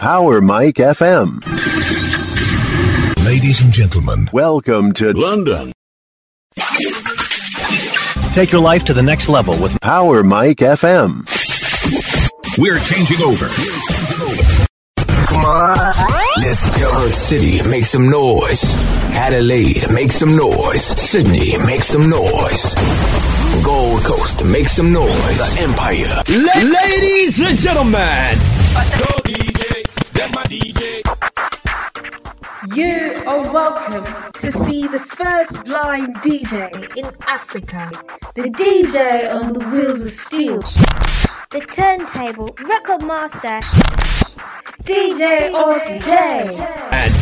Power Mike FM. Ladies and gentlemen, welcome to London. Take your life to the next level with Power Mike FM. We're changing over. Come on, let's go. Perth City, make some noise. Adelaide, make some noise. Sydney, make some noise. Gold Coast, make some noise. The Empire. La- ladies and gentlemen, that's my DJ. You are welcome to see the first blind DJ in Africa. The DJ on the wheels of steel. The turntable record master. DJ Austin J. And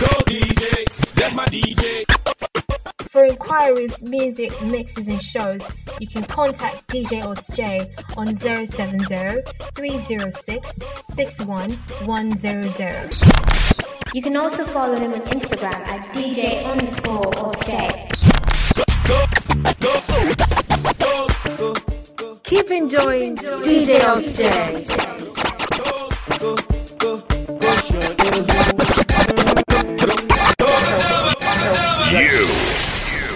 go DJ, that's my DJ. For inquiries, music, mixes, and shows, you can contact DJ Odds J on 070 306 61100. You can also follow him on Instagram at DJ underscore Odds J. Keep enjoying DJ Odds J. You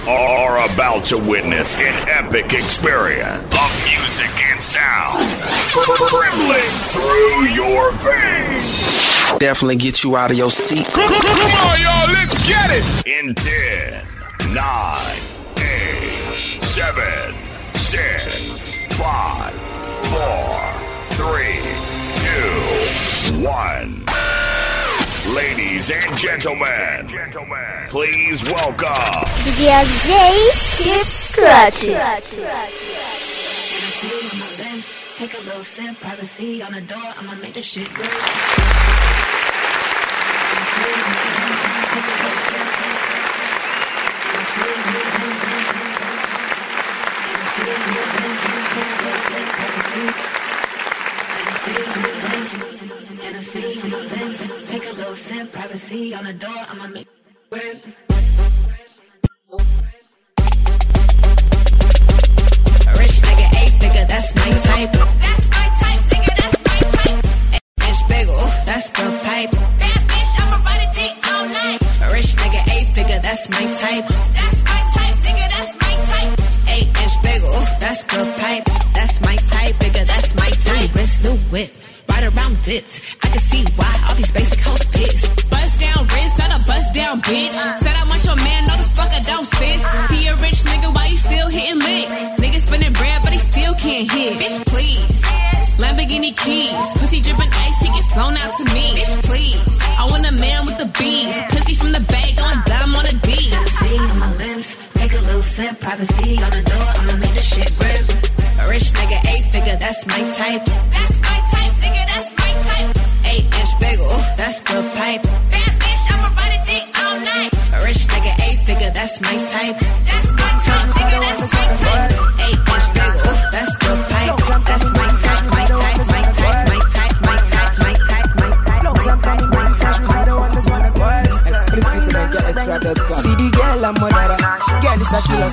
are about to witness an epic experience of music and sound trembling through your veins. Definitely get you out of your seat. Come on, y'all, let's get it. In 10, 9, 8, 7, 6, 5, 4, 3, 2, 1. Ladies and gentlemen, please welcome DJ. Take a little sip, privacy on the door. I'ma make this shit good. Take a little sip, privacy on the door. I'ma make it Rich nigga, eight figure. That's my type,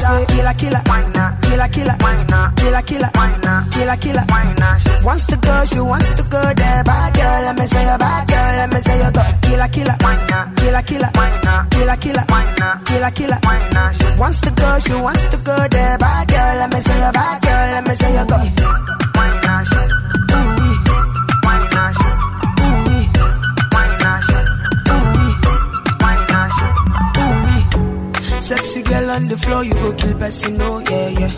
say killer, killer, killer, killer, killer, killer, killer, killer. Wants to go, she wants to go there. Bad girl, let me say you bad girl, let me say you go. Killer, killer, killer, killer, killer, killer, killer, killer. Wants to go, she wants to go there. Bad girl, let me say you bad girl, let me say you go. Sexy girl on the floor, person, no, yeah, yeah.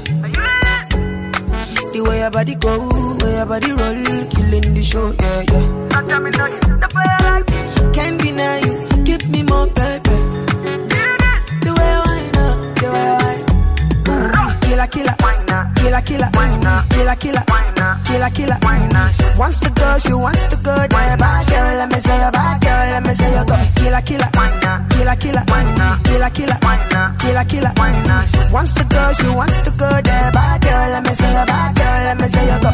The way your body go, way your body roll, killing the show, yeah, yeah. Can't deny you, give me more pepper. The way you wind up, the way you wind Killer, killer, killer, killer, killer, killer, killer, killer. Wants to go, she wants to go there. Bad Killer, killer, killer, killer, killer, killer, killer, killer. Wants to go, she wants to go there. Bad girl, let me say bad girl, let me say you go.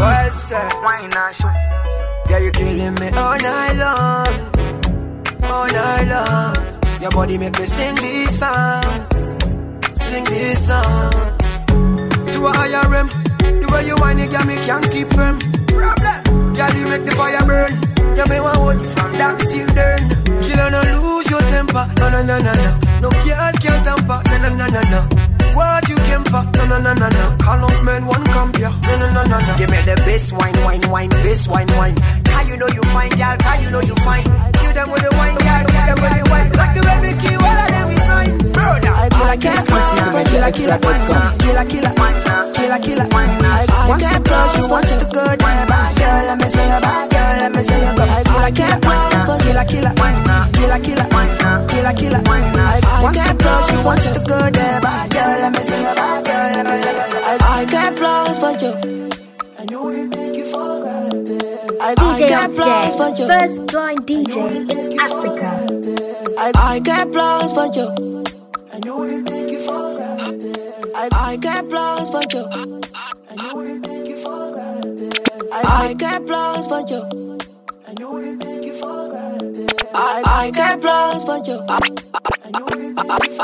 What's that? Yeah, you're killing me all night long, all night long. Your body make me sing this song, sing this song. To way you whine, you got me can't keep firm. Problem, girl, you make the fire burn. You may want hold you from dark till dawn. Killer, no lose your temper. No, no, no, no, no. No girl can't tamper. No, no, no, no, no. What you came for? No, no, no, no, no. Call up men, one compare. No, no, no, no, no. Give me the best wine, wine, wine, best wine, wine. How you know you fine, girl? How you know you fine? Them with the wine, girl. Kill them with the wine. Like the baby key, all of them we. Brother, I go like exclusive to killer, killer, killer, killer, killer, killer. Wants to go, she wants to go there. Bad girl, let me say a bad girl, let me say a go. I go like killer, killer, killer, killer, killer, killer, killer. Wants to go, she wants to go there. Bad girl, let me say a bad girl, let me say go. I got flaws for you. I know they take you granted. I DJ flaws for you. first blind DJ in Africa. I, I got plans for you. I know they take you for granted. I, I got plans for you. I know they take you for granted. I, I got plans for you. I know they take you for granted. I, I got plans for you. I know they take you.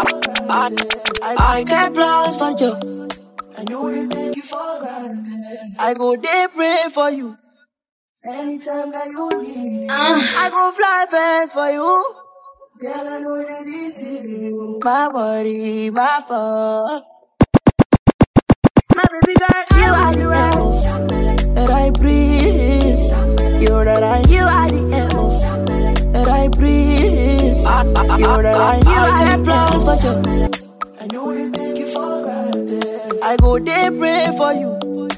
I, I got plans for you. I know they take you for granted. I go there pray for you. Anytime that you need, ah. I go fly fast for you. Girl, I know that this is you. My body, my fault. My baby girl, you are the air that I breathe. You're the light. You are the air that I breathe. You're the light. You I got plans for you. I know they take you for granted. I go there pray for you.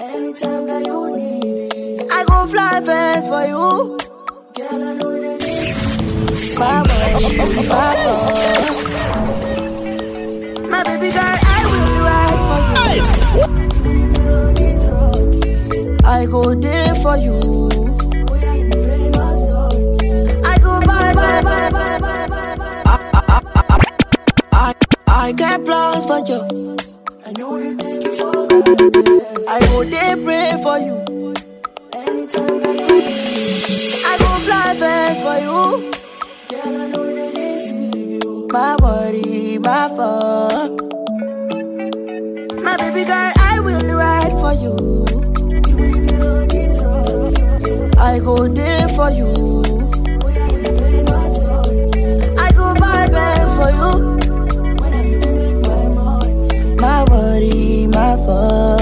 Anytime that you need it, I go fly fast for you. Girl, I know that this is you. My body, my fault. My baby girl, I will ride for you. I go there for you. I go bye bye bye bye bye bye bye. I, I got plans for you. I know they take you for. I go there pray for you. You. My body, my fault. My baby girl, I will ride for you. I go there for you. I go buy bags for you. My body, my fault.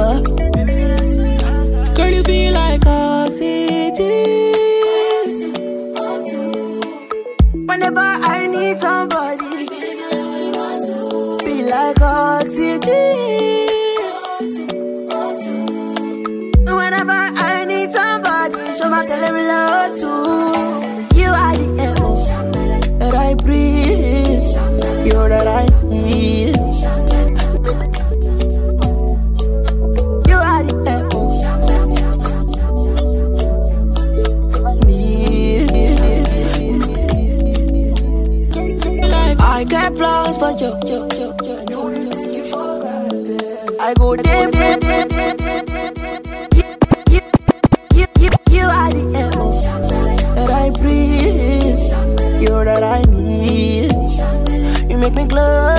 Whenever I need somebody, I got plans for you. you, you, you. I go there, there, there, there. You, you, you, you are the air that I breathe. You're that I need. You make me glow.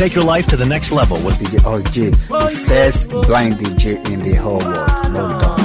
Take your life to the next level with DJ OG, the first blind DJ in the whole world. No doubt.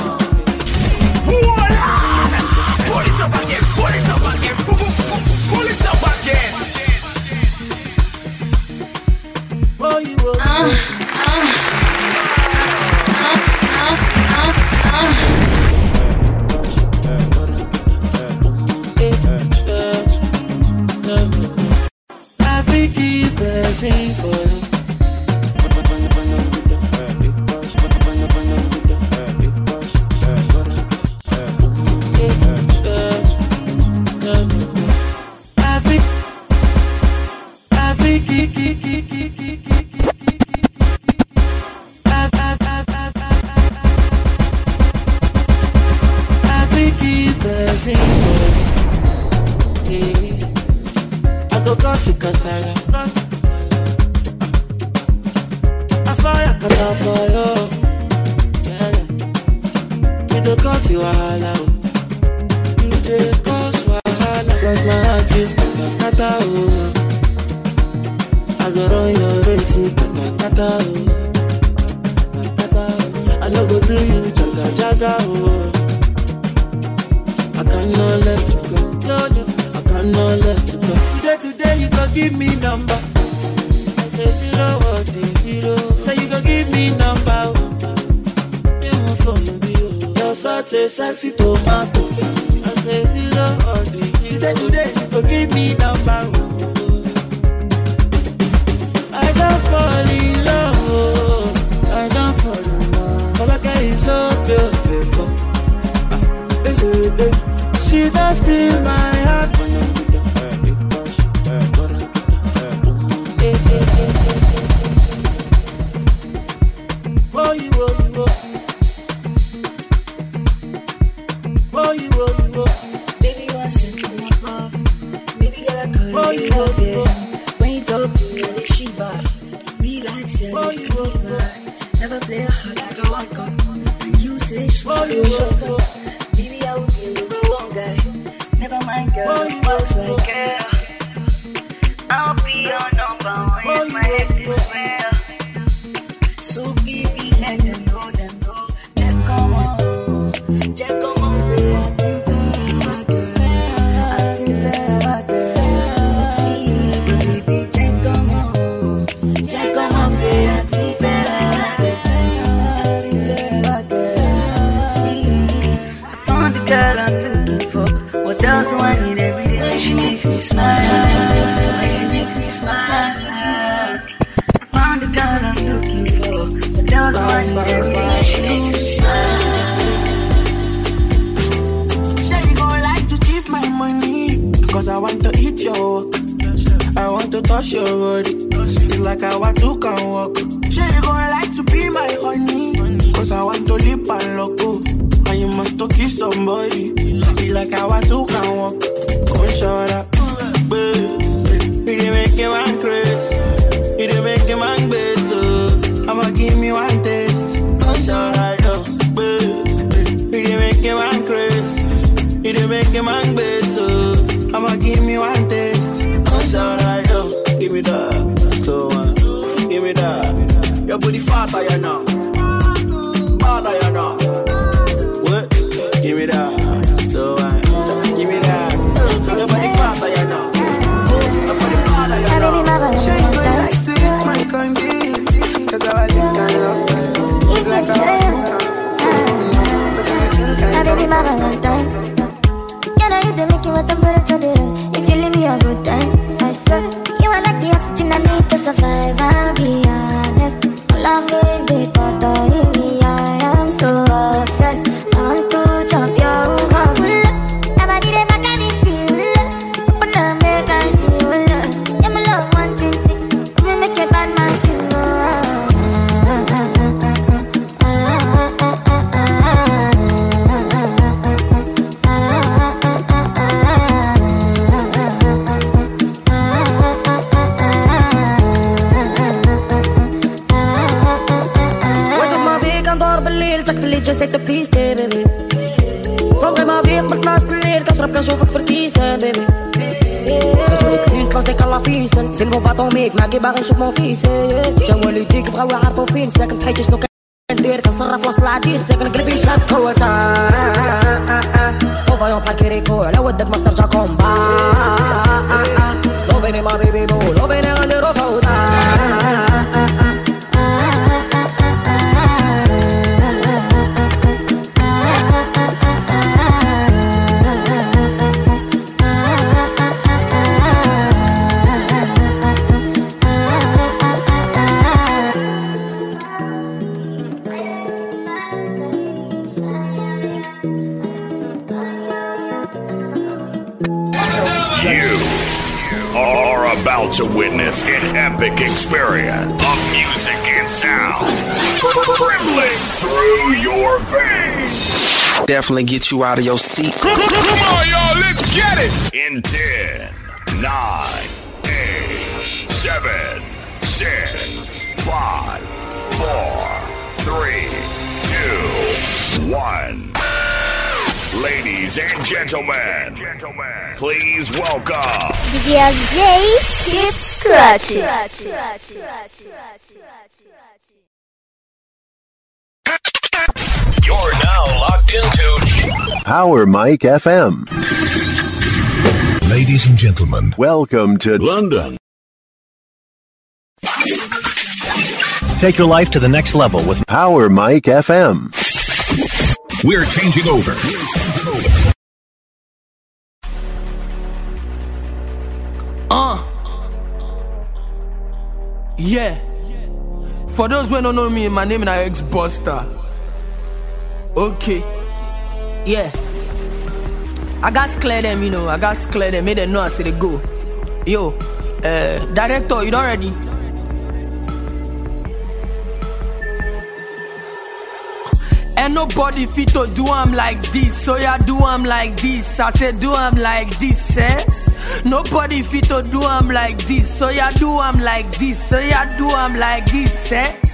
tomato. I say zero or zero. Say today you go give me number. I don't fall in love. Oh. I don't fall in love. Folake is so beautiful. Uh, eh, eh. She does steal my heart. Get you out of your seat. Come on, y'all, let's get it! In 10, 9, 8, 7, 6, 5, 4, 3, 2, 1. Ladies and gentlemen, please welcome. DJ Keep Scratching. You're now locked into Power Mike FM. Ladies and gentlemen, Welcome to London. take your life to the next level with Power Mike FM. We're changing over. Uh. Yeah. For those who don't know me, my name is X Buster. Okay. Yeah. I got clear them, you know. I got clear them. Made them know I said they go. Yo, uh, director, you not ready? And nobody fit to do am like this, so yeah, do am like this. I say do am like this, eh? Nobody fit to do am like this, so yeah, do am like this, so yeah, do am like this, eh?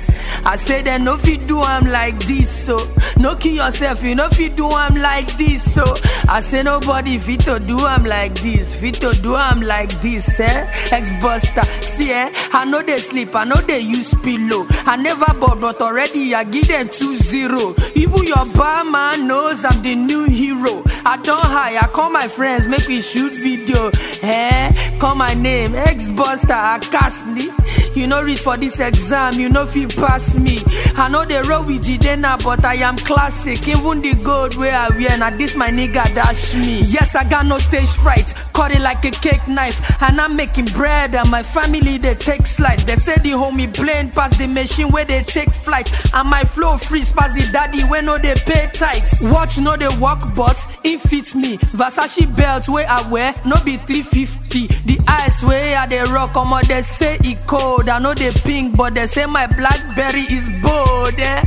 I say that no fit do I'm like this, so no kill yourself, you no fit do I'm like this, so I say nobody fit to do I'm like this, fit to do I'm like this, eh? Ex Buster, see eh? I know they sleep, I know they use pillow, I never bought, but already I give them two zero. Even your bar barman knows I'm the new hero. I don't hire, I call my friends, make we shoot video, eh? Call my name, Ex Buster, I cast me. You know read for this exam, you know fit pass me. I know they roll with Jidenna, but I am classic. Even the gold where I wear, now this my nigga dash me. Yes, I got no stage fright, cut it like a cake knife. And I'm making bread, and my family they take slice. They say the homie blend past the machine where they take flight. And my flow freeze past the daddy when no they pay tight. Watch no they walk, but it fits me. Versace belt where I wear, no be 350. The ice where I they rock, come on, they say it cold gold. I know they pink, but they say my blackberry is bold. Eh?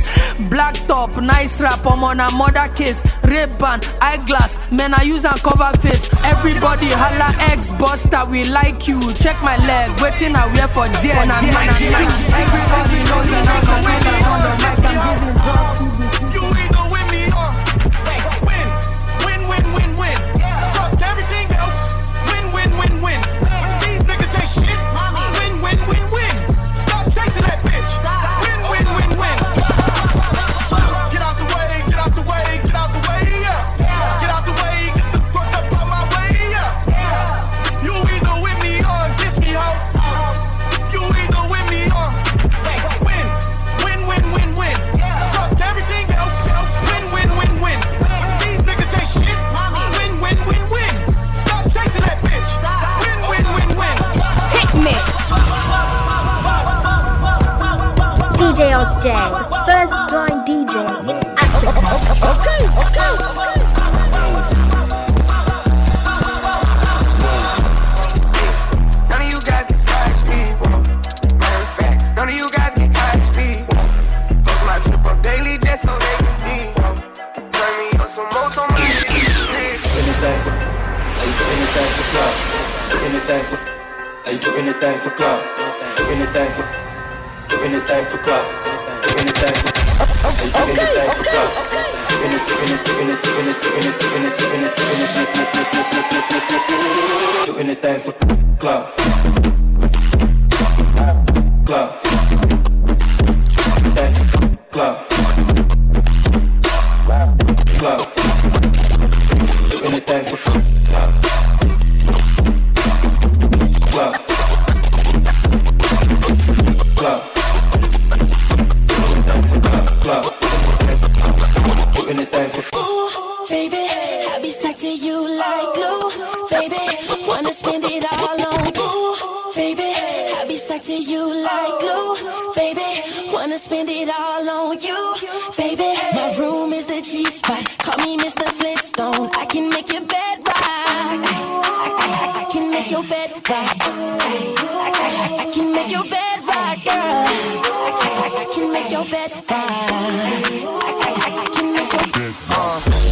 Black top, nice rap. I'm on a mother case. Ray ban, eyeglass. Man, I use and cover face. Everybody holla ex buster. We like you. Check my leg. Waiting I wear for dear and I'm Everybody knows that I'm the winner.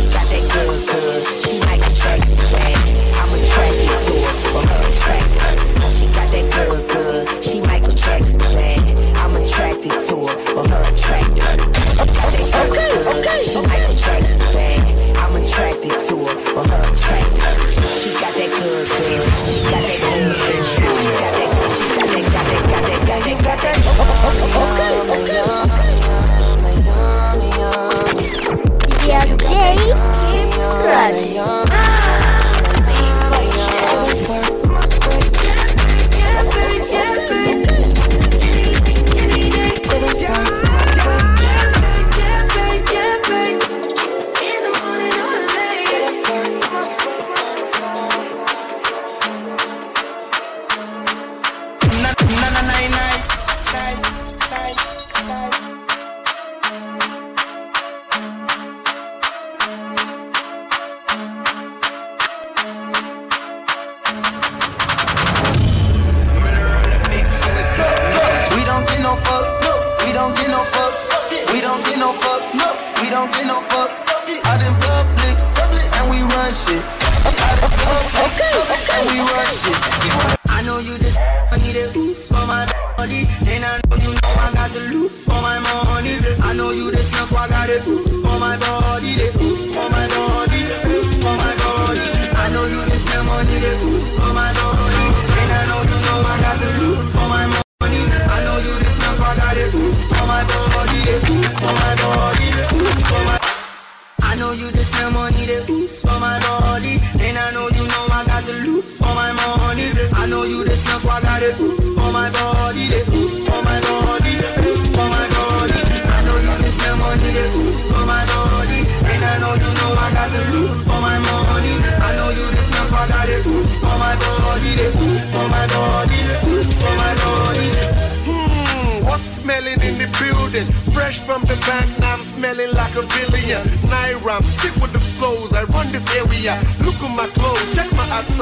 Got that good, good.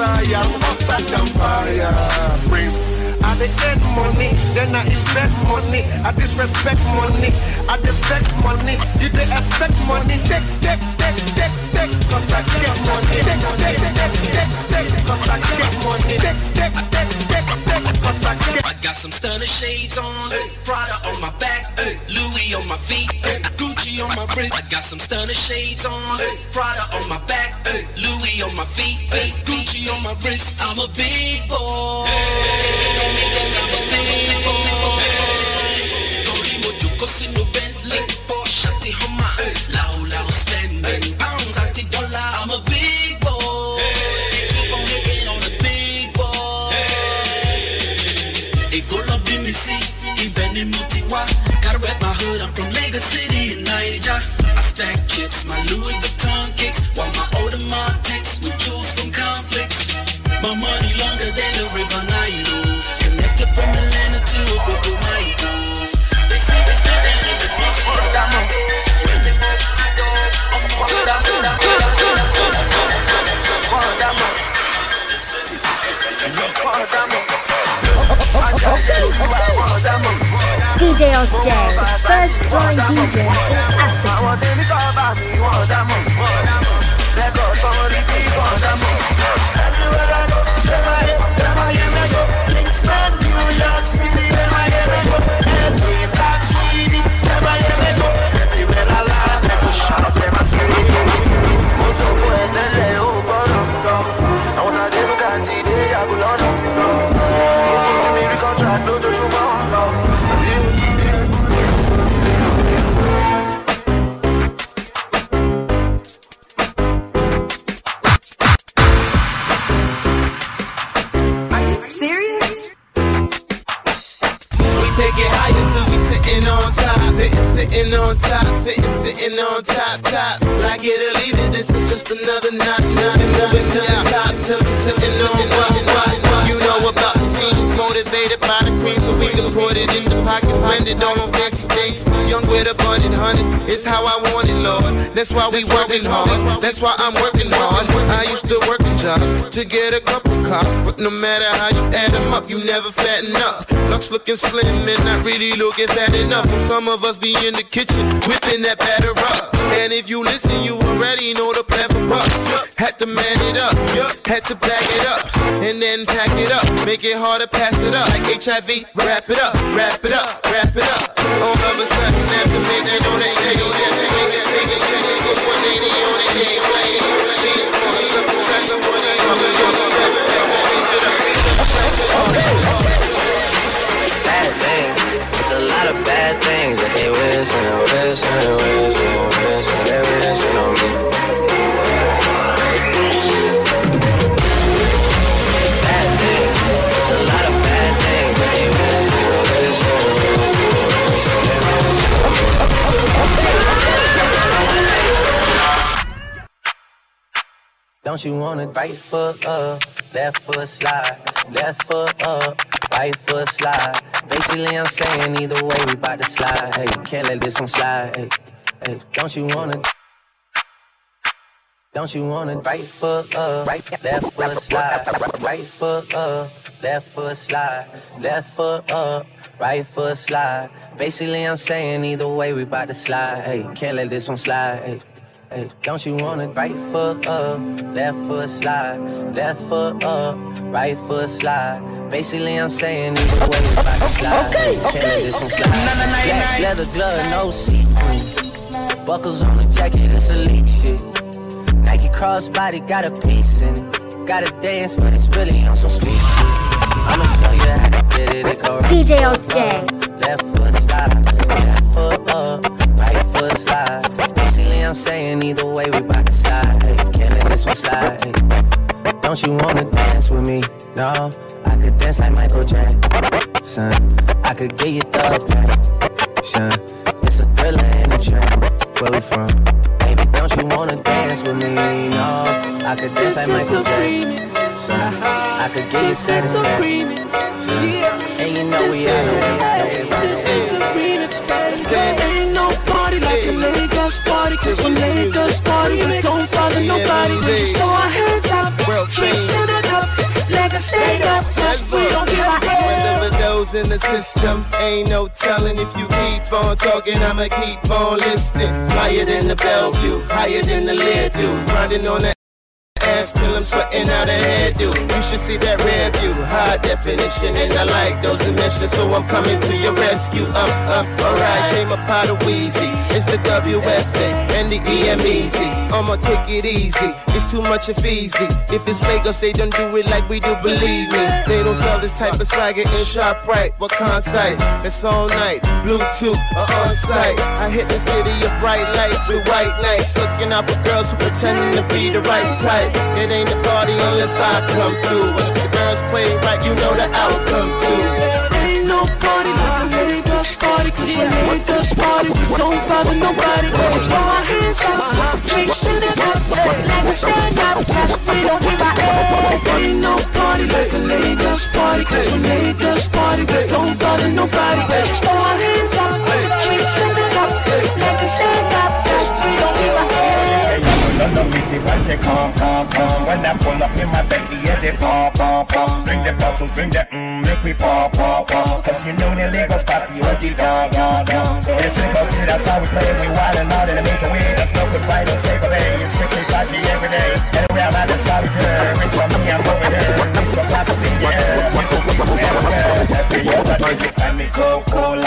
Upside down fire. Prince, I dey earn money, then I invest money. I disrespect money, I vex money. You dey expect money, take, take, take, take, take, cause I get money. Take, take, take, take, take, cause I get money. Take, take, take, take, take, cause I get I got some stunner shades on, Prada on my back, Louis on my feet, Gucci on my wrist. I got some stunner shades on, Prada on my back, Louis on my feet, Gucci on my wrist. I'm a big boy. City in Naija. I stack chips, my Louis Vuitton kicks, while my DJ J, first blind DJ in Africa. Sitting, on top, sitting, sitting on top, top. Like it or leave it, this is just another notch, notch. Moving to the top till I'm sitting on rock, motivated by the cream, so we can put it in the pocket, spend it all on fancy things. Young with abundant hundreds, it's how I want it, Lord. That's why we working hard. That's why I'm working hard. I used to work in jobs to get a couple cops, but no matter how you add them up, you never fatten up. Looks looking slim and not really looking fat enough. So some of us be in the kitchen whipping that batter up. And if you listen, you already know the plan for bucks. Had to man it up, had to back it up, and then pack it up. Make it hard to pass it up. Like HIV, wrap it up, wrap it up, wrap it up. All of a sudden, after midnight, know that it, take it, take it, put 180 on the game, play it. Lean small, simple, press it, put it on the top, step it it bad things. It's a lot of bad things that they wishing, wishing, wishing, wishing, Don't you wanna right foot up, left foot slide, left foot up, right foot slide. Basically, I'm saying either way, we bout to slide. Hey, can't let this one slide. Hey, hey, don't you wanna? Don't you wanna right foot up, right left foot slide, right foot up, left foot slide, left foot up, right foot slide. Basically, I'm saying either way, we bout to slide. Hey, can't let this one slide. Hey. Hey, don't you wanna right foot up, left foot slide, left foot up, right foot slide. Basically, I'm saying either way, we bout to slide. Okay, okay, this okay. slide. Nah, nah, nah, Black leather glove, no see-through. Buckles on the jacket, it's elite shit. Nike crossbody got a piece in it. Gotta dance, but it's really on some street shit. I'ma show you how to get it. It DJ Oz Left foot slide, left foot up, right foot slide. I'm saying either way, we bout to slide. Can't let this one slide. Don't you wanna dance with me? No, I could dance like Michael Jackson. I could get you the passion. It's a thriller and a trap. Where we from? Baby, don't you wanna dance with me? No, I could dance like Michael Jackson. I could get you satisfaction. And you know we out of This is the remix, baby. Ain't no party like a Lagos party. Cause when Lagos party, we don't bother nobody. We just throw our hands up, drinks in the cups, leg us stand up. Cause we don't give a those in the system, ain't no telling if you keep on talking, I'ma keep on listening. Higher than the Bellevue, higher than the lead do. Grinding on that ass till I'm sweating out a hairdo. You should see that rear view, high definition, and I like those dimensions, so I'm coming to your rescue. Um, um, alright, shame a pot of Wheezy. It's the WFA and the EMEZ. I'ma take it easy, it's too much of easy. If it's Lagos, they don't do it like we do, believe me. They don't sell this type of swagger in shop right, what concise. It's all night, Bluetooth or on site. I hit the city of bright lights with white nights, looking out for girls who pretending to be the right type. It ain't a party unless I come through. If the girls play right, you know the outcome too. Ain't no party like a Lagos party. Cause when Lagos party, we don't bother nobody. We just throw our hands up, drinks in the cups, leg us stand up. Cause we don't give a. Ain't no party like a Lagos party. Cause when Lagos party, we don't bother nobody. We just throw our hands up, drinks in the cups, leg us stand up. None of it, but you come, come, come. When I pull up in my Bentley, yeah, they pop, pop, pop. Bring the bottles, bring the mmm, make we pop, pop, pop. Cause you know the Lagos party, what you got, got, got. It's a go that's how we play. We wildin' out in a major way. That's no don't say goodbye. It's strictly flashy every day. Anyway, I'm at this party turn. Bring some me, I'm over here. Bring some glasses in the air. Go, we go, everywhere. Every year, but you find me Coco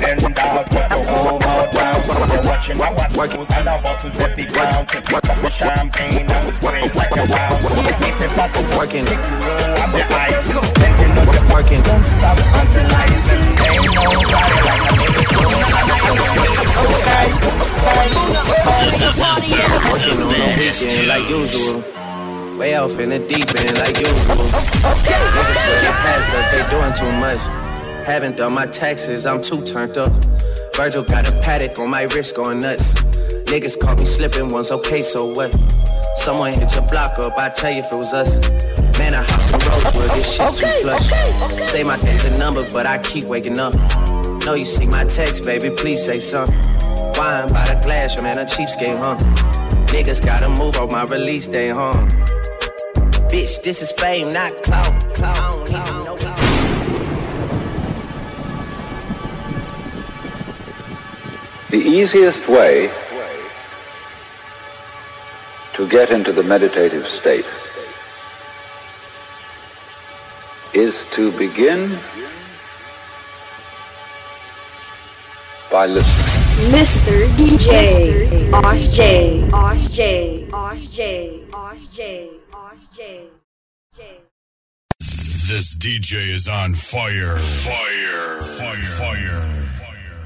the end out, put the whole world down. So you're watching my what goes and our bottles that be ground. Up the champagne we spray it like a fountain. If the bottle working, make you up the ice. You know the working. Don't stop until I say ain't nobody like a on the like usual. Way off in the deep end like usual. Niggas sweating past us, they doing too much. Haven't done my taxes, I'm too turned up. Virgil got a Patek on my wrist going nuts. Niggas caught me slipping once, okay, so what? Someone hit your block up, I tell you if it was us. Man, I hopped some Rosewood, this shit too plush. Say my dad's a number, but I keep waking up. Know you see my text, baby, please say something. Wine by the glass, man, a cheapskate, huh? Niggas gotta move on my release day, huh? Bitch, this is fame, not clout. Clout, I don't clout. The easiest way to get into the meditative state is to begin by listening. Mr. DJ, Osh J, Osh J, Osh J, Osh J, Osh J. This DJ is on fire. fire. Fire. Fire. Fire.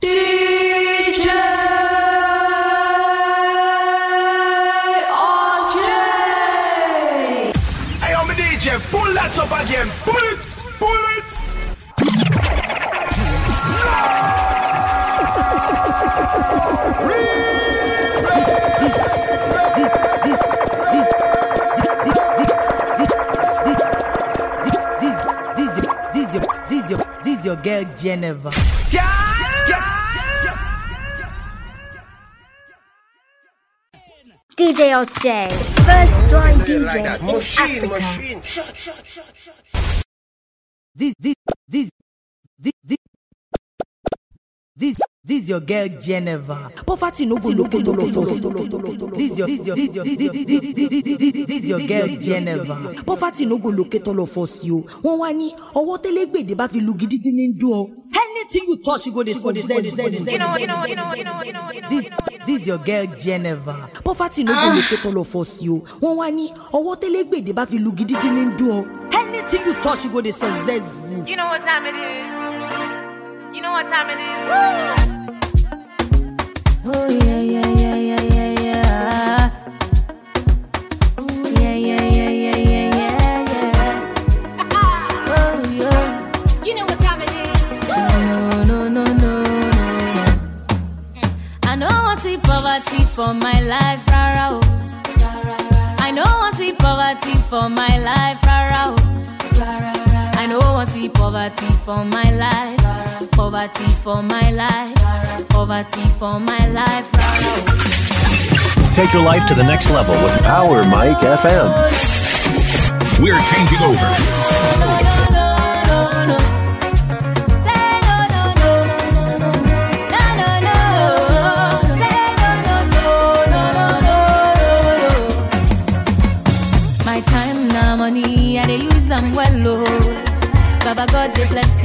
DJ your, girl Geneva. DJ Oz J, first dry DJ in Machine, Africa. machine. This, this, this, this, this, your girl Geneva. Poverty no go look to This your, this your, this your, this your girl Geneva. Poverty no go locate all of us yo. Wọ́n wá ní ọwọ́ tẹ́lẹ̀gbèdè bá fi lu gidigidi ní dùn ọ́. Anything you touch you go dey success. You know, you know, you know, you know, you know, you know. This, your girl Geneva. Poverty no go locate all of us yo. Wọ́n wá ní ọwọ́ tẹ́lẹ̀gbèdè bá fi lu gidigidi ní dùn ọ́. Anything you touch you go dey successful. You know what time it is. You know what time it is. Oh for my life, rara. Yeah yeah yeah. Yeah yeah yeah yeah yeah yeah You know what's comedy no no no no I know what's we poverty for my life I see poverty for my life. Poverty for my life. Poverty for my life. Poverty for my life. Take your life to the next level with Power Mike FM. We're changing over. My time now money, I dey use them well, oh. Baba God dey blessing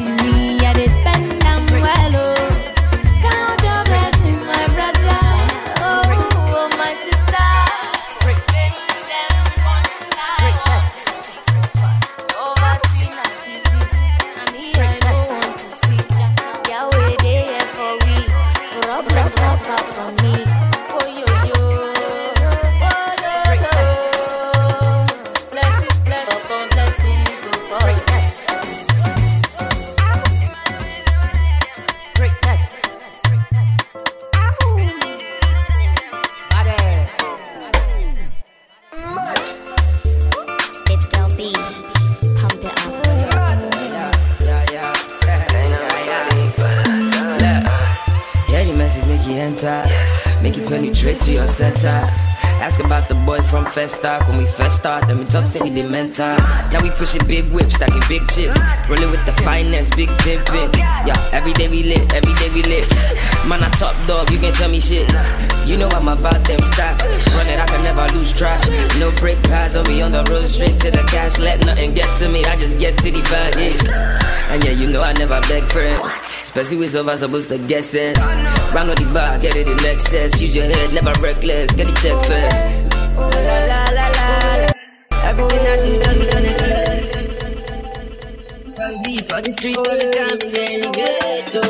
Festa. When we first start, then we talk city the mentor. Now we pushing big whips, stacking big chips, rolling with the finest, big pimpin'. Yeah, every day we lit, every day we lit. Man, I top dog, you can tell me shit. You know I'm about them stacks. Run it, I can never lose track. No break pads on me on the road, straight to the cash. Let nothing get to me, I just get to the bag. And yeah, you know I never beg for it. Especially with over supposed to get sense. Round on the bar, get it in excess. Use your head, never reckless. Get the check first. Everything I do, you everything I do,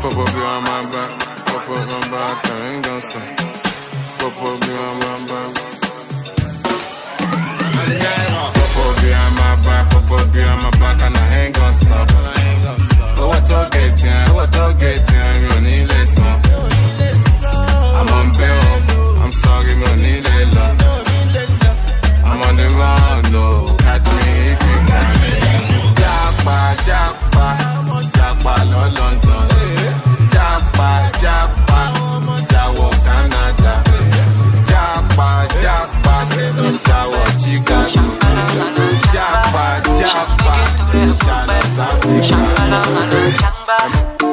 Pop up behind my back, pop up my back, I behind my back. Behind my back, behind my back, and I ain't gonna stop. Tó gẹ̀tì san. I'm on the run, no, catch me if you can. Japa, japa, japa lọ London. Japa, japa, jáwọ́ Canada. Japa, japa, jáwọ́ Chicago. Japa, japa, South Africa.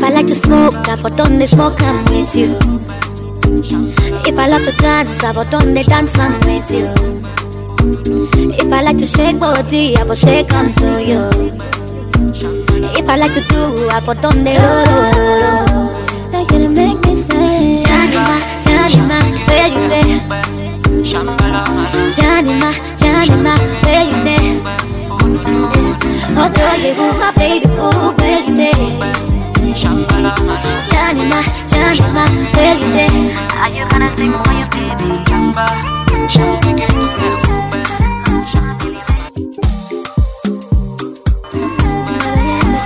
If I like to smoke, I for done the smoke, I'm with you. If I love to dance, I for done the dance, I'm with you. If I like to shake body, I will shake onto you. If I like to do, I for done the ro. Like you make me say, Janima, Janima, where you there? Janima, Janima, where you there? Oh girl, you my baby, oh where you there? Janima, where you there? Are you gonna sing for your baby?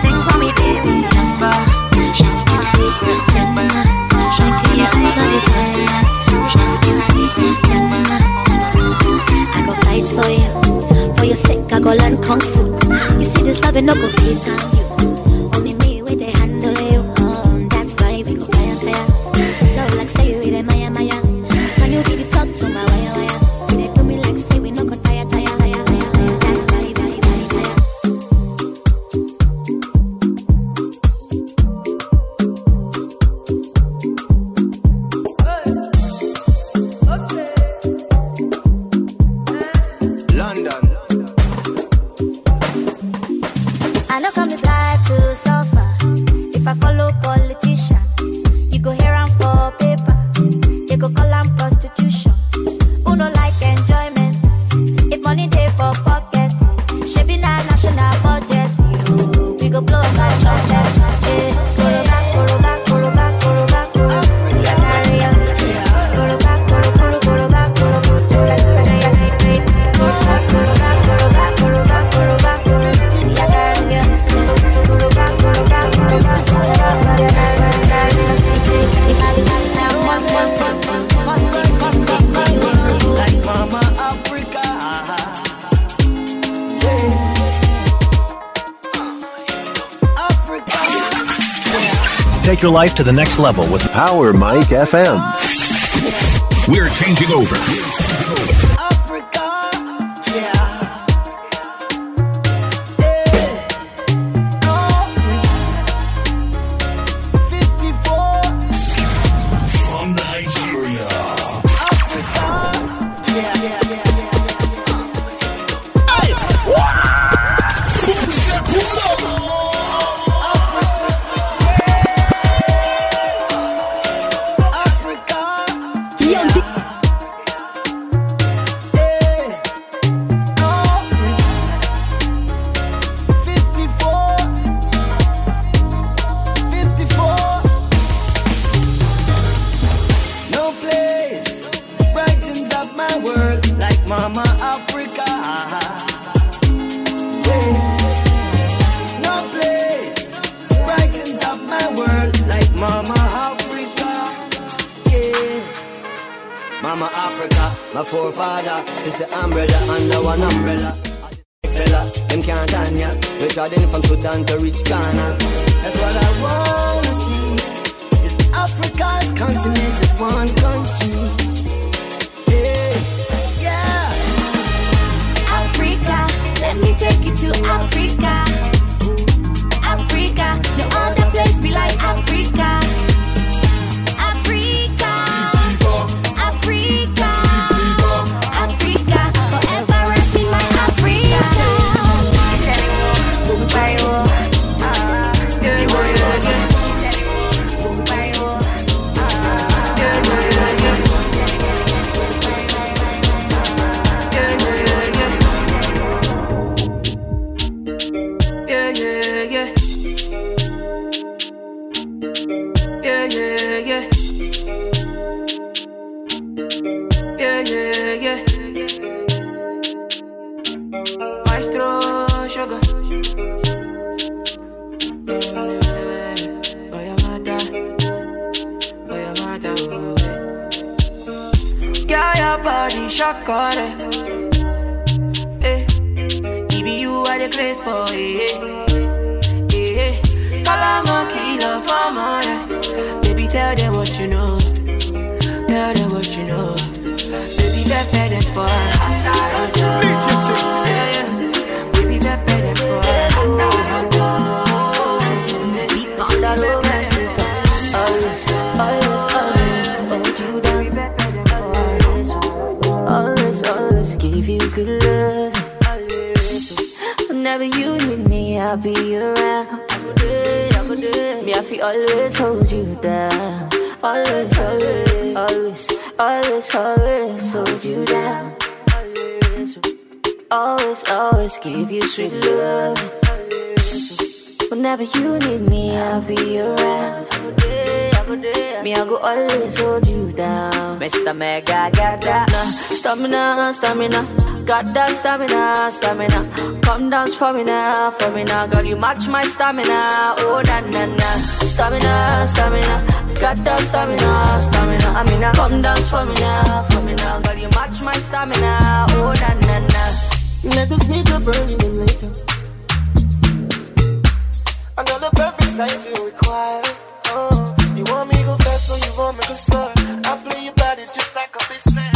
Sing for me, baby. Excuse me, Janima, shake your eyes on the fire. Excuse me, I go fight for you. For your sake, I go learn kung fu. You see this love, it no go fit your life to the next level with Power Mike FM. We're changing over. I feel always hold you down. Always, always, always, always, always hold you down. Always, always give you sweet love. Whenever you need me, I'll be around. Me, I go always hold you down. Mr. Mega, got stamina, stamina. Got that stamina, stamina. Come dance for me now, for me now. Girl, you match my stamina. Oh, na na na. Stamina, stamina. Got that stamina, stamina. I mean, come dance for me now, for me now. Girl, you match my stamina. Oh, na na na. Let this nigga burn you later. Another perfect sight to require. You want me go fast, so you want me go slow. I play your body just like a bass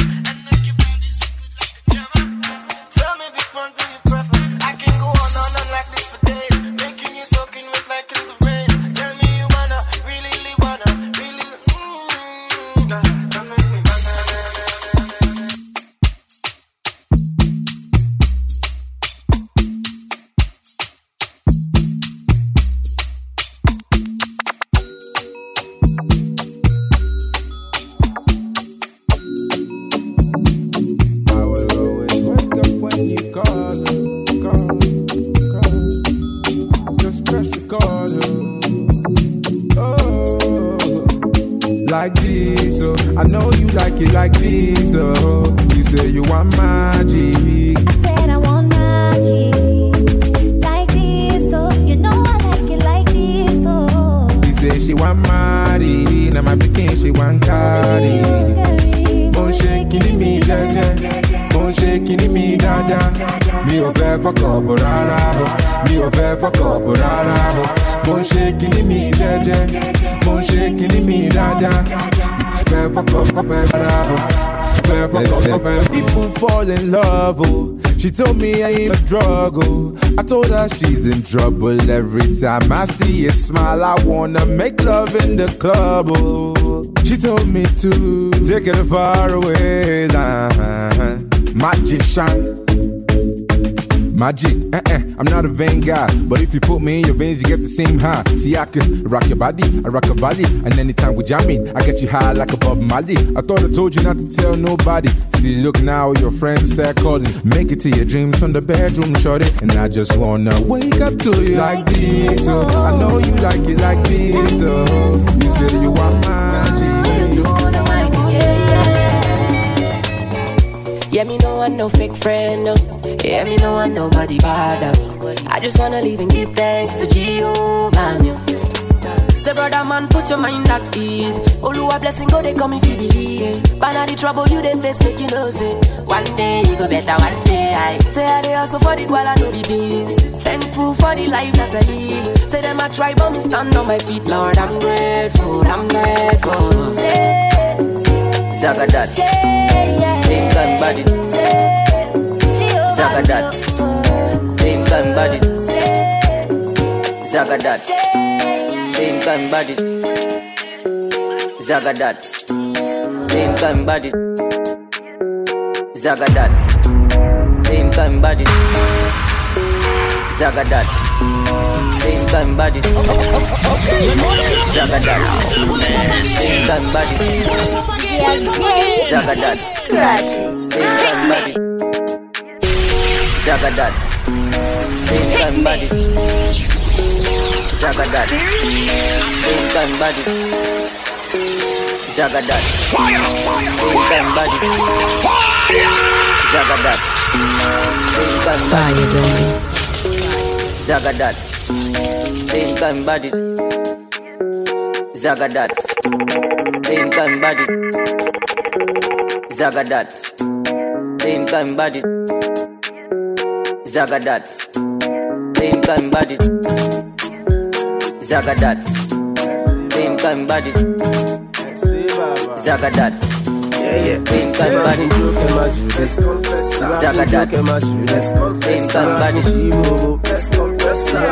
in love oh. She told me I ain't a drug, oh. I told her she's in trouble every time I see a smile. I wanna make love in the club, oh. She told me to take it far away, uh, magician. Magic, eh eh, I'm not a vain guy. But if you put me in your veins, you get the same high. See, I can rock your body, I rock your body. And anytime we jamming, I get you high like a Bob Marley. I thought I told you not to tell nobody. See, look now, your friends start calling. Make it to your dreams from the bedroom, shorty. And I just wanna wake up to you like this. Oh, I know you like it like this. Oh, you said you want magic. Yeah, me no want no fake friend, no. Yeah, me no want nobody bother me. I just wanna leave and give thanks to Jehovah, me. Say, brother man, put your mind at ease. Oluwa blessing go, they come if you believe. But now the trouble you they face, make you know, say. One day you go better, one day I. Say, I they also for the guala, no be beans. Thankful for the life that I live. Say, them I try, but me stand on my feet, Lord. I'm grateful, I'm grateful. Zagadat. Think and body. Zagadat. Think and body. Zagadat. Same kind body. Zagadat. Same kind body. Zagadat. Same kind body. Zagadat. Same kind body. Zagadat. Same kind body. Zagadat. Same kind body. Zagadat. Same kind body. Jaga that. Big time body. Jaga that. Big time body. Jaga that. Big time body. Jaga that. Big time body. Jaga that. Big time body. Jaga that. Big time body. Zaga that. Big time body. Zagadat. Same time body. Zagadat. Same time body. Zagadat. Same time body.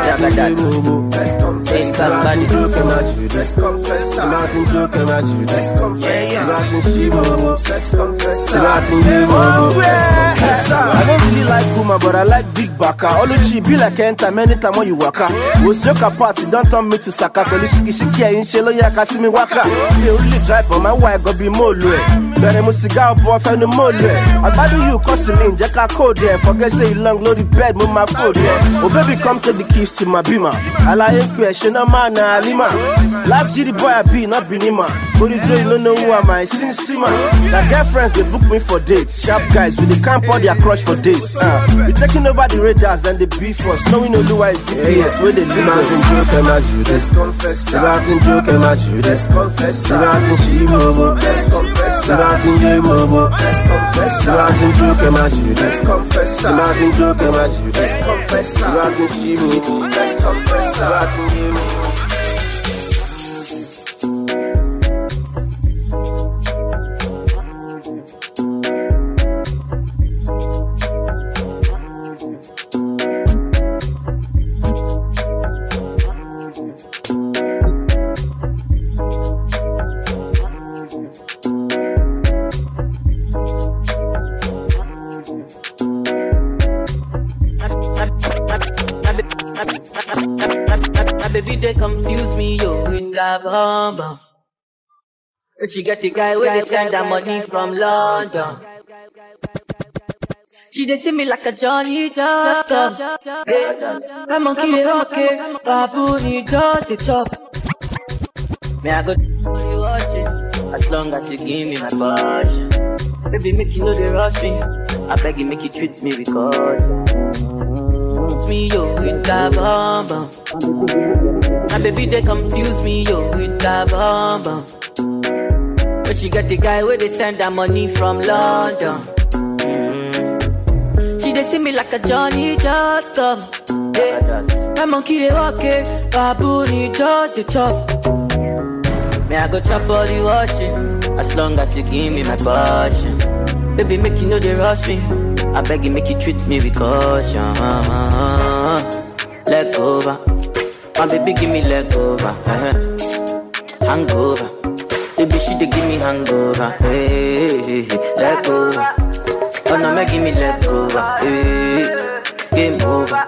Zagadat c'est I don't really like Puma, but I like Big Baka. Oluchi be like enter many time when you waka. Was your party, don't turn me to Saka. Kolushiki shiki ya inshelo ya kasimi waka. They only drive, for my wife go be more low. Bẹ̀rẹ̀ mu sìgá ọ̀bọ̀ fẹ́nu mòlù ẹ̀. Àgbádùn yìí kọ́ sí mi, ǹjẹ́ ká kóòdù ẹ̀. Forget say you long lórí bed, mo máa fòdù ẹ̀. Oh baby come take the keys to my beamer. Àlàyé ń pè ẹ̀ ṣe náà máa na Halima. Last giddy boy I be, not Binima. Body draw, you no know who am I, sin sima. Na girlfriends they book me for dates. Sharp guys with the camp all their crush for days. Uh, we taking over the radars and the beef us. Knowing Oluwa is GPS where they leave us. Martin joke and my Judas confess. Martin joke and my Judas confess. Martin Shibobo. Let's confess. Martin Bobo. Let's confess. Martin Joker Magic. Let's confess. Martin Joker Magic. Let's confess. Martin Jimmy. Let's confess. Martin Jimmy. She get the guy where they send her money from London. She they see me like a Johnny just. Hey, I'm monkey they okay, baboon he just the top. Me I go you watching as long as you give me my passion. Baby make you know they rush me. I beg you make you treat me with caution. Me yo with that bomb. My baby they confuse me yo with that bomb bomb. But she got the guy where they send her money from London. Mm. She they see me like a Johnny just come. Yeah. My monkey they walk it, baboon just the chop. Me, I go chop all the washing. As long as you give me my passion. Baby, make you know they rush me. I beg you, make you treat me with caution. Leg over. My baby, give me leg over. eh. Hangover. Dey give me hangover. Hey, hey, hey. leg over. Oh, no, make give me leg over. Hey, game over.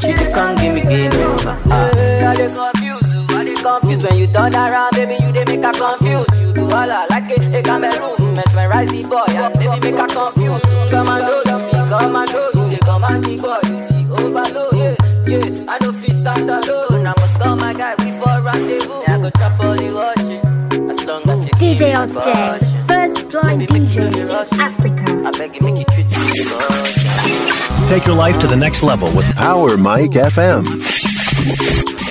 She come give me game over. Ah. Yeah, I dey confuse you, I dey confuse when you turn around, baby, you dey make her confuse. You do all I like it, a Cameroon, mesmerize the boy, and baby make her confuse. Commando, you be commando, you come command the boy, you the overload. Yeah, yeah, I no fit stand alone, I must call my guy before rendezvous. Yeah, I go chop all the washing, DJ give me Os my J, first blind DJ in Africa. I beg you, make you treat me with caution. Take your life to the next level with Power Mike FM.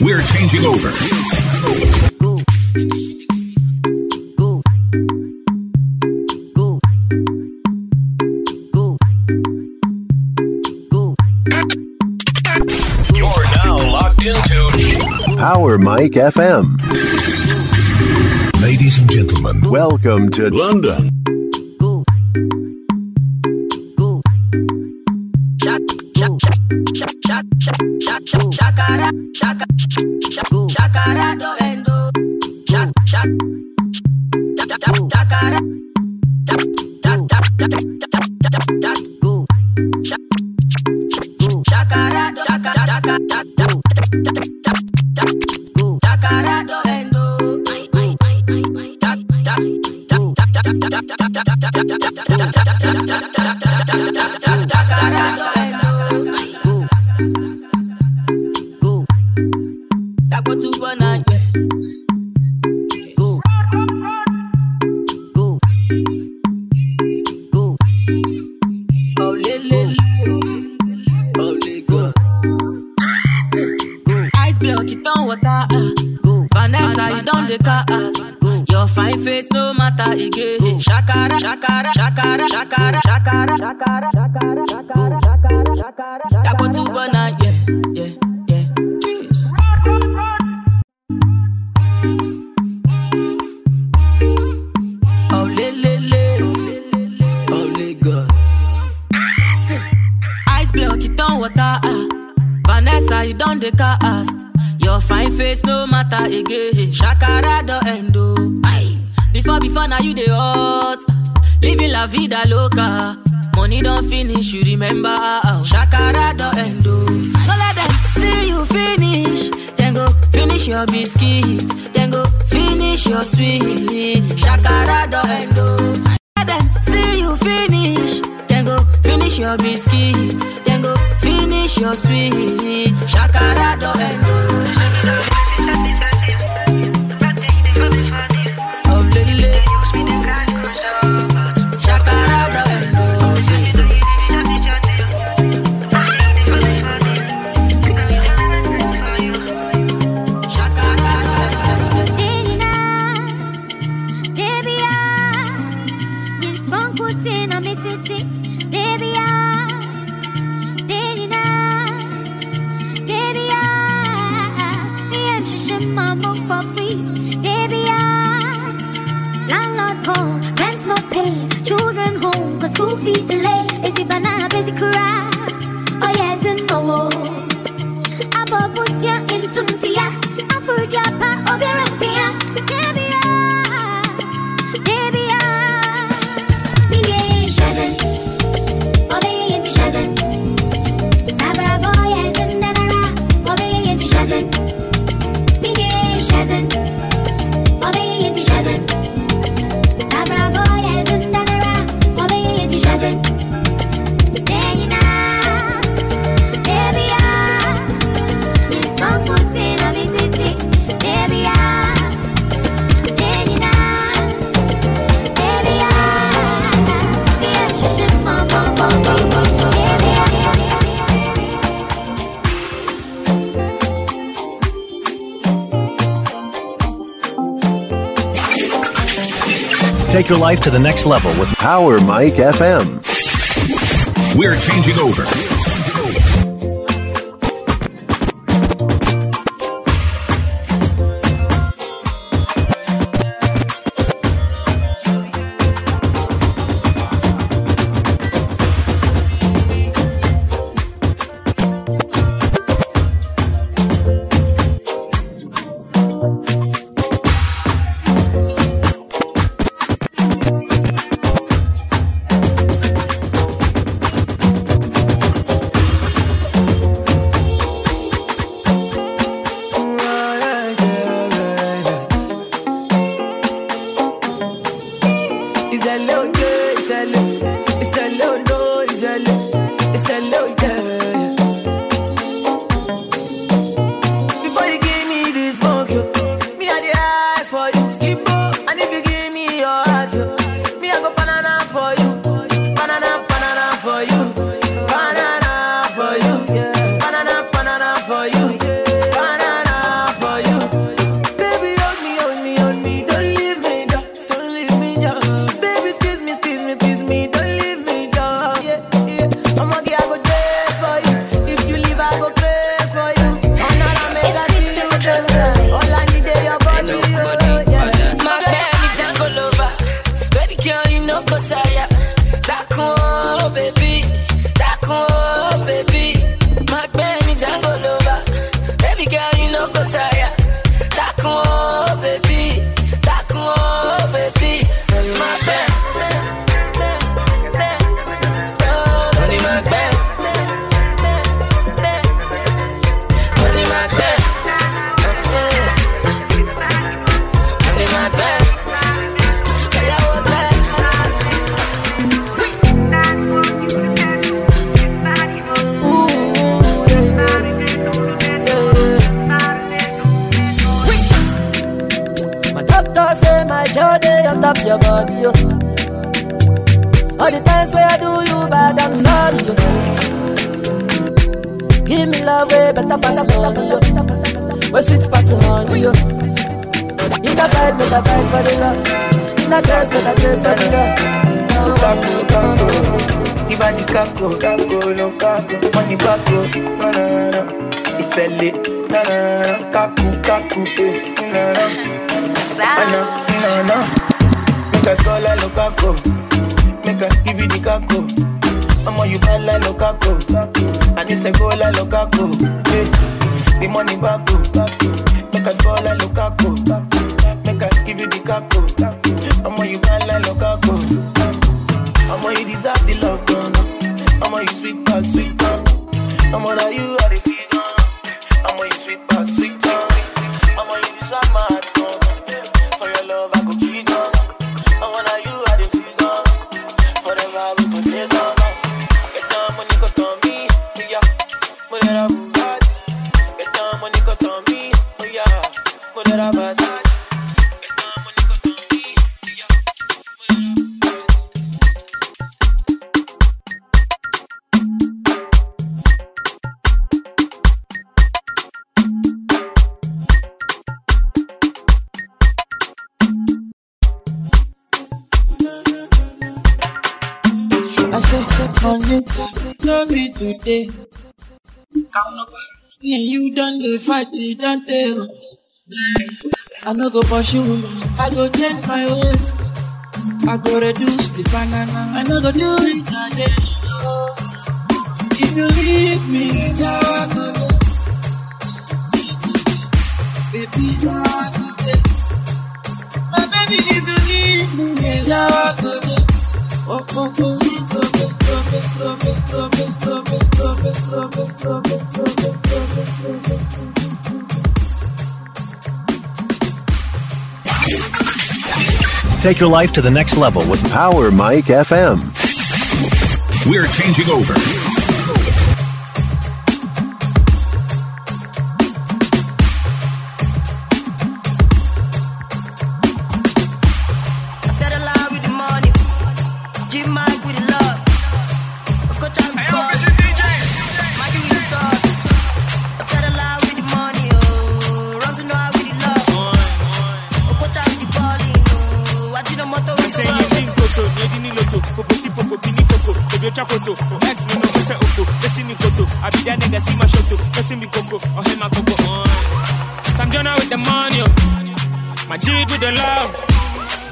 We're changing over. You're now locked into Power Mike FM. Ladies and gentlemen, Welcome to London. Block, it on water. ah. Vanessa, you don dey cast. Your fine face no matter again. Shakara, shakara, shakara, shakara, shakara, shakara, shakara, shakara, shakara, shakara. Dàpọ̀ túbọ̀ náà yẹ, yẹ, yẹ. Oh, le, le, le. Oh, le, go. Ice block, it water. Vanessa, you don dey cast. Your fine face no matter again. Shakara do endo. Aye. Before, before now you dey hot. Living la vida loca. Money don't finish, you remember how. Shakara do endo. No let them see you finish. Then go finish your biscuit. Then go finish your sweet. Shakara do endo. Let them see you finish. Then go finish your biscuit. Then go finish your sweet. Shakara do endo. Oh, piece of busy. Oh yes and. I'm a bush your pa, take your life to the next level with Power Mike FM. We're changing over. the back road. Na na na, it's a lit. Na na na, kaku kaku eh. Na na, na na na. Make a call like Lukaku, make a give you the kaku. I'm on you call like Lukaku, and it's a call like Lukaku. Yeah. The money back, make a call like Lukaku, make a give you the kaku. dey. Me and you done the fight, you done tell. I no go push you. I go change my ways. I go reduce the banana, I no go do it again. If you leave me, now I go dey. Baby, now I go dey. My baby, if you leave me, now I go dey. Oh, oh, oh, oh, oh, oh, oh, oh, oh, oh, oh. Take your life to the next level with Power Mike FM. We're changing over.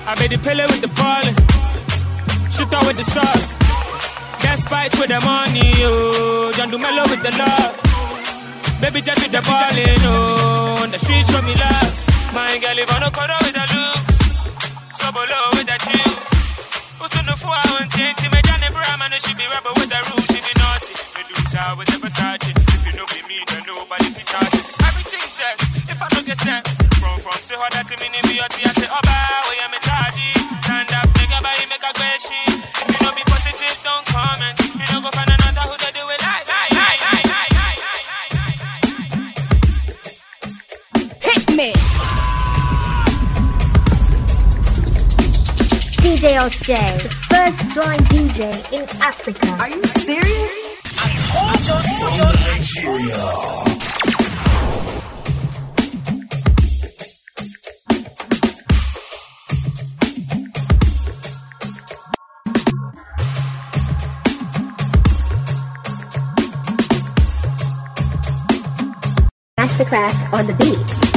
I made the pillar with the ballin'. Shoot out with the sauce. Gas spikes with the money, oh. John Dumelo with the love. Baby just with the ballin', oh. On the street show me love. My girl live on a corner with the looks. So below with the juice. Put on the four and twenty. Me Johnny Bram and she be rebel with the rules. She be naughty. Me her with the Versace. If you know be me, then nobody fi charge it. Everything set. If I don't get set. From from to her that me need be your tea. I say, oh, DJ J, the first blind DJ in Africa. Are you serious? I told you, I hold your Nigeria. Masterkraft on the beat.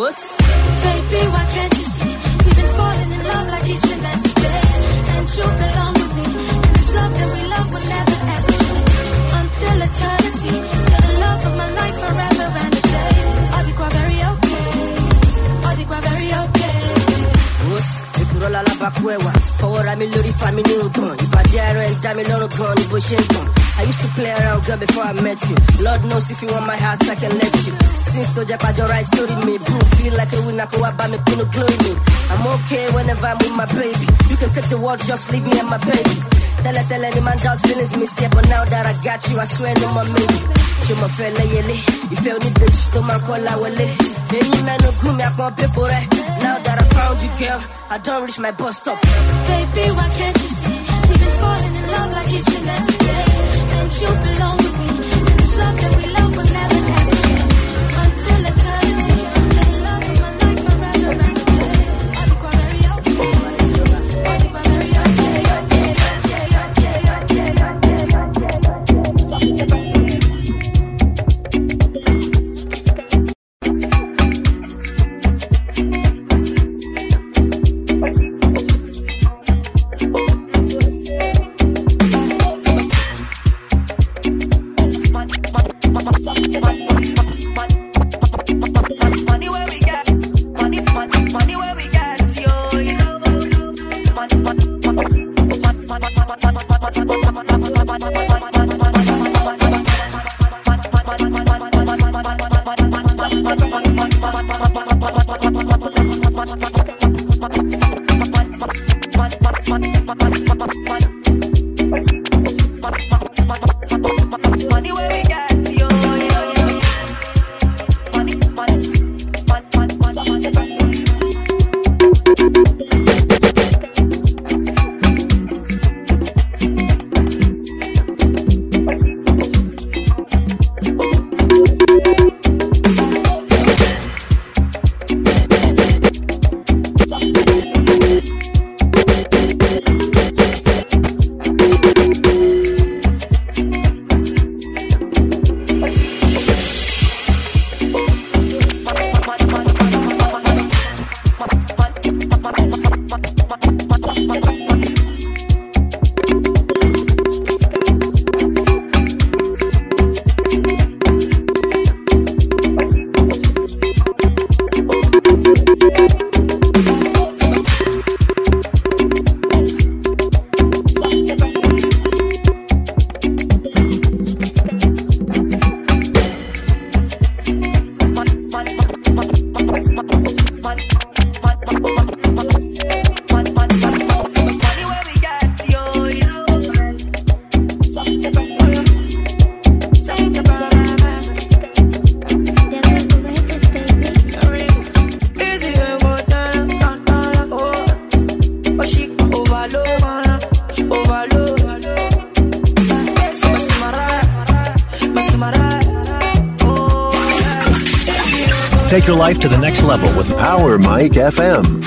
What? Baby, why can't you see? We've been falling in love like each and every day. And you belong with me. And this love that we love will never ever change. Until eternity. You're the love of my life forever and a day. I'll be quite very okay. I'll be quite very okay. èkúrọ́ lálábàkúẹ̀wà fọwọ́ra mi lórí fami ní I used to play around girl before I met you. Lord knows if you want my heart, I can let you. Since to Jack, your right story me, bro. Feel like a winner, go up by me, pino glory me. I'm okay whenever I'm with my baby. You can take the world, just leave me and my baby. Tell her, tell any man doubts feelings miss yeah, but now that I got you, I swear no more maybe. Show my fella yele, if you need bitch, to my call I will Any man no good me, can't pay for it. Now that I found you, girl, I don't reach my bus stop. Baby, why can't you see? Falling in love like each and every day. And you belong life to the next level with Power Mike FM.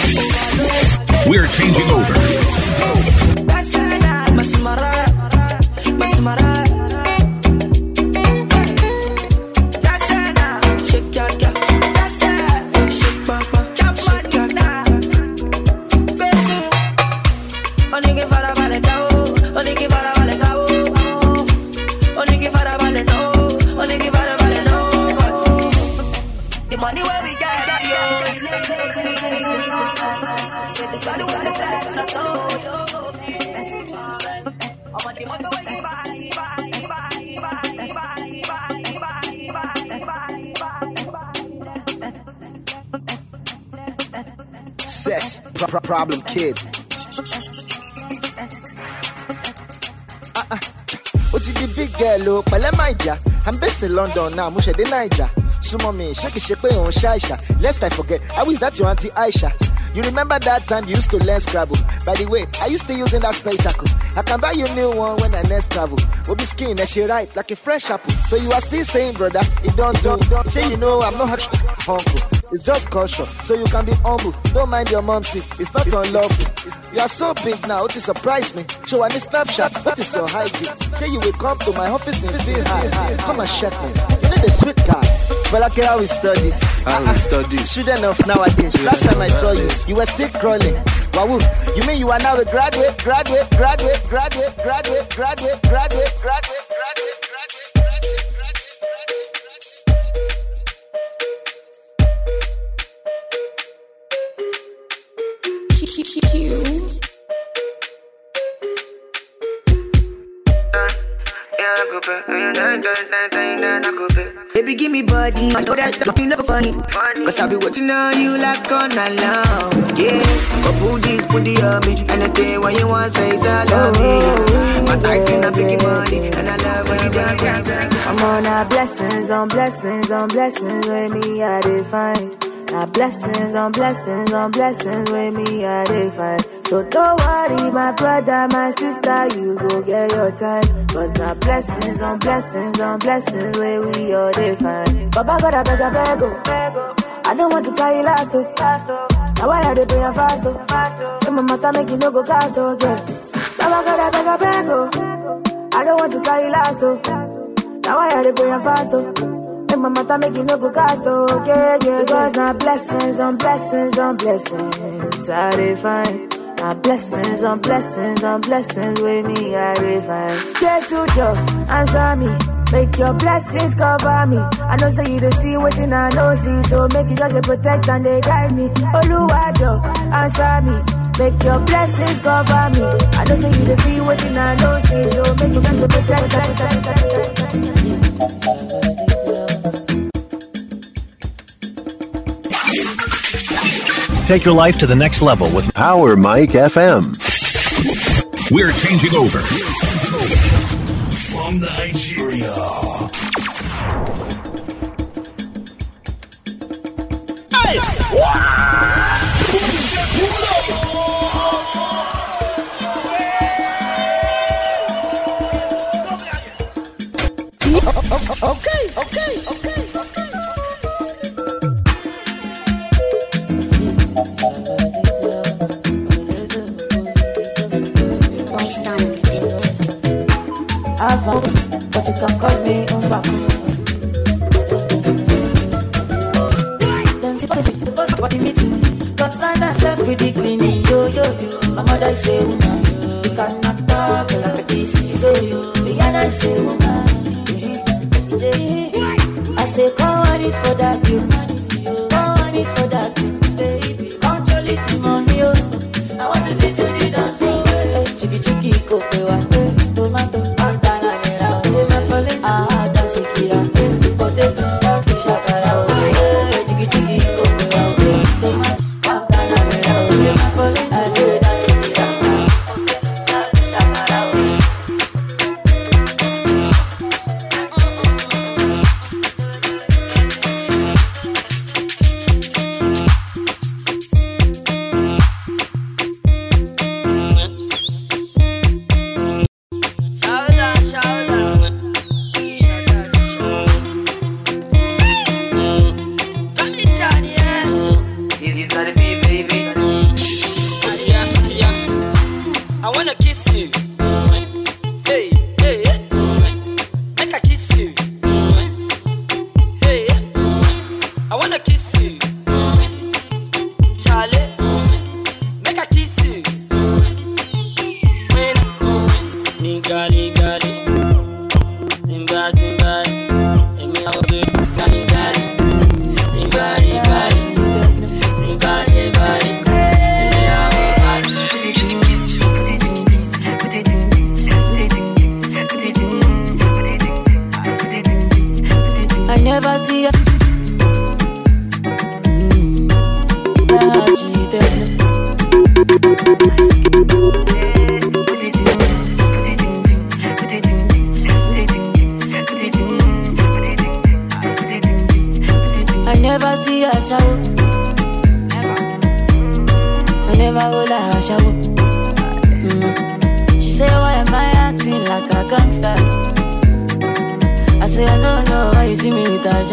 London. Now mo ṣẹ̀dé naija súnmọ́ mi ṣé kìí ṣe òun ṣàìṣà lest i forget how is that your aunty aisha. You remember that time you used to learn scrabble? By the way are you still using that spectacle i can buy you a new one when i next travel. Will be skin ẹ ṣe ripe like a fresh apple. So you are still saying brother it don't do. Shey you know i'm not uncle it's just caution so you can be humble. Don't mind your mom see it's not unlawful. You are so big now it surprise me. Show any snapshot what is your height shey you will come to my office in feel high come and check me. You need a sweet guy. Well, okay, how we studies? How we ah, ah. studies? Student of nowadays. Last time I saw you, you were still crawling. Wow, you mean you are now a graduate, graduate, graduate, graduate, graduate, graduate, graduate, graduate. Baby, give me body. I know that you look funny. Cause I be waiting on you like all night long. Yeah. Go put this, put the on me. Anything what you want, say, is I love me. But I cannot you money. And I love when you dance. I'm on our blessings, on blessings, on blessings with me, I define. Now blessings on blessings on blessings with me, I define. So don't worry, my brother, my sister, you go get your time. Cause now blessings on blessings on blessings where we all define. Baba God, I beg, I beg, oh. I don't want to carry last, oh. Now why are they paying fast, oh? When my mother make you no go cast, oh, yeah. Baba God, I beg, I beg, oh. I don't want to carry last, oh. Now why are they paying fast, oh? My mother make you no go cast, oh, yeah, yeah. Because now blessings on blessings on blessings, I define. My blessings on blessings on blessings with me, I define. Guess who just answer me? Make your blessings cover me. I know say you don't see what I know see, so make it just a protect and they guide me. Oluwajo, answer me. Make your blessings cover me. I know say you don't see what I know see, so make it just a protect. Take your life to the next level with Power Mike FM. We're changing over. From Nigeria. Hey, Okay, okay, okay. I've but you can call me back. Then see the boss for the meeting. Concern herself with the cleaning. Yo, yo, yo. My mother say, woman, you cannot talk like this. Yo, yo. Rihanna say, woman. I say, come on it for that, you. Oh. Come on it for that, you.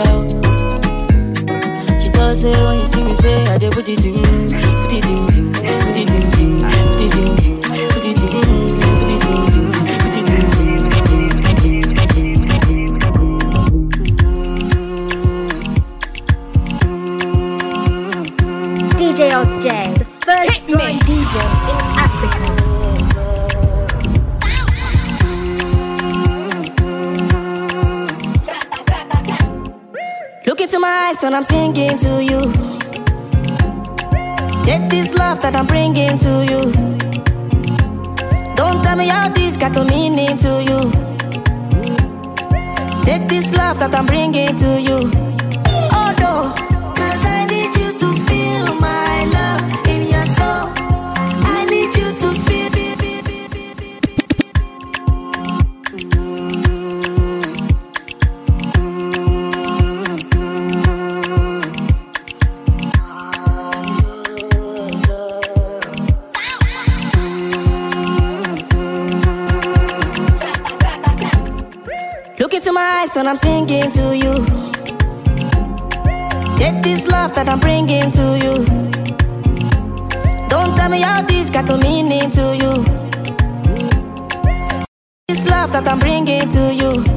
Mm. She thought, say, when you see me, say, I just put it in, put it in, put it in, when I'm singing to you. Take this love that I'm bringing to you. Don't tell me how this got a meaning to you. Take this love that I'm bringing to you. Oh no, cause I need you to I'm singing to you. Take this love that I'm bringing to you. Don't tell me how this got a meaning to you. This love that I'm bringing to you.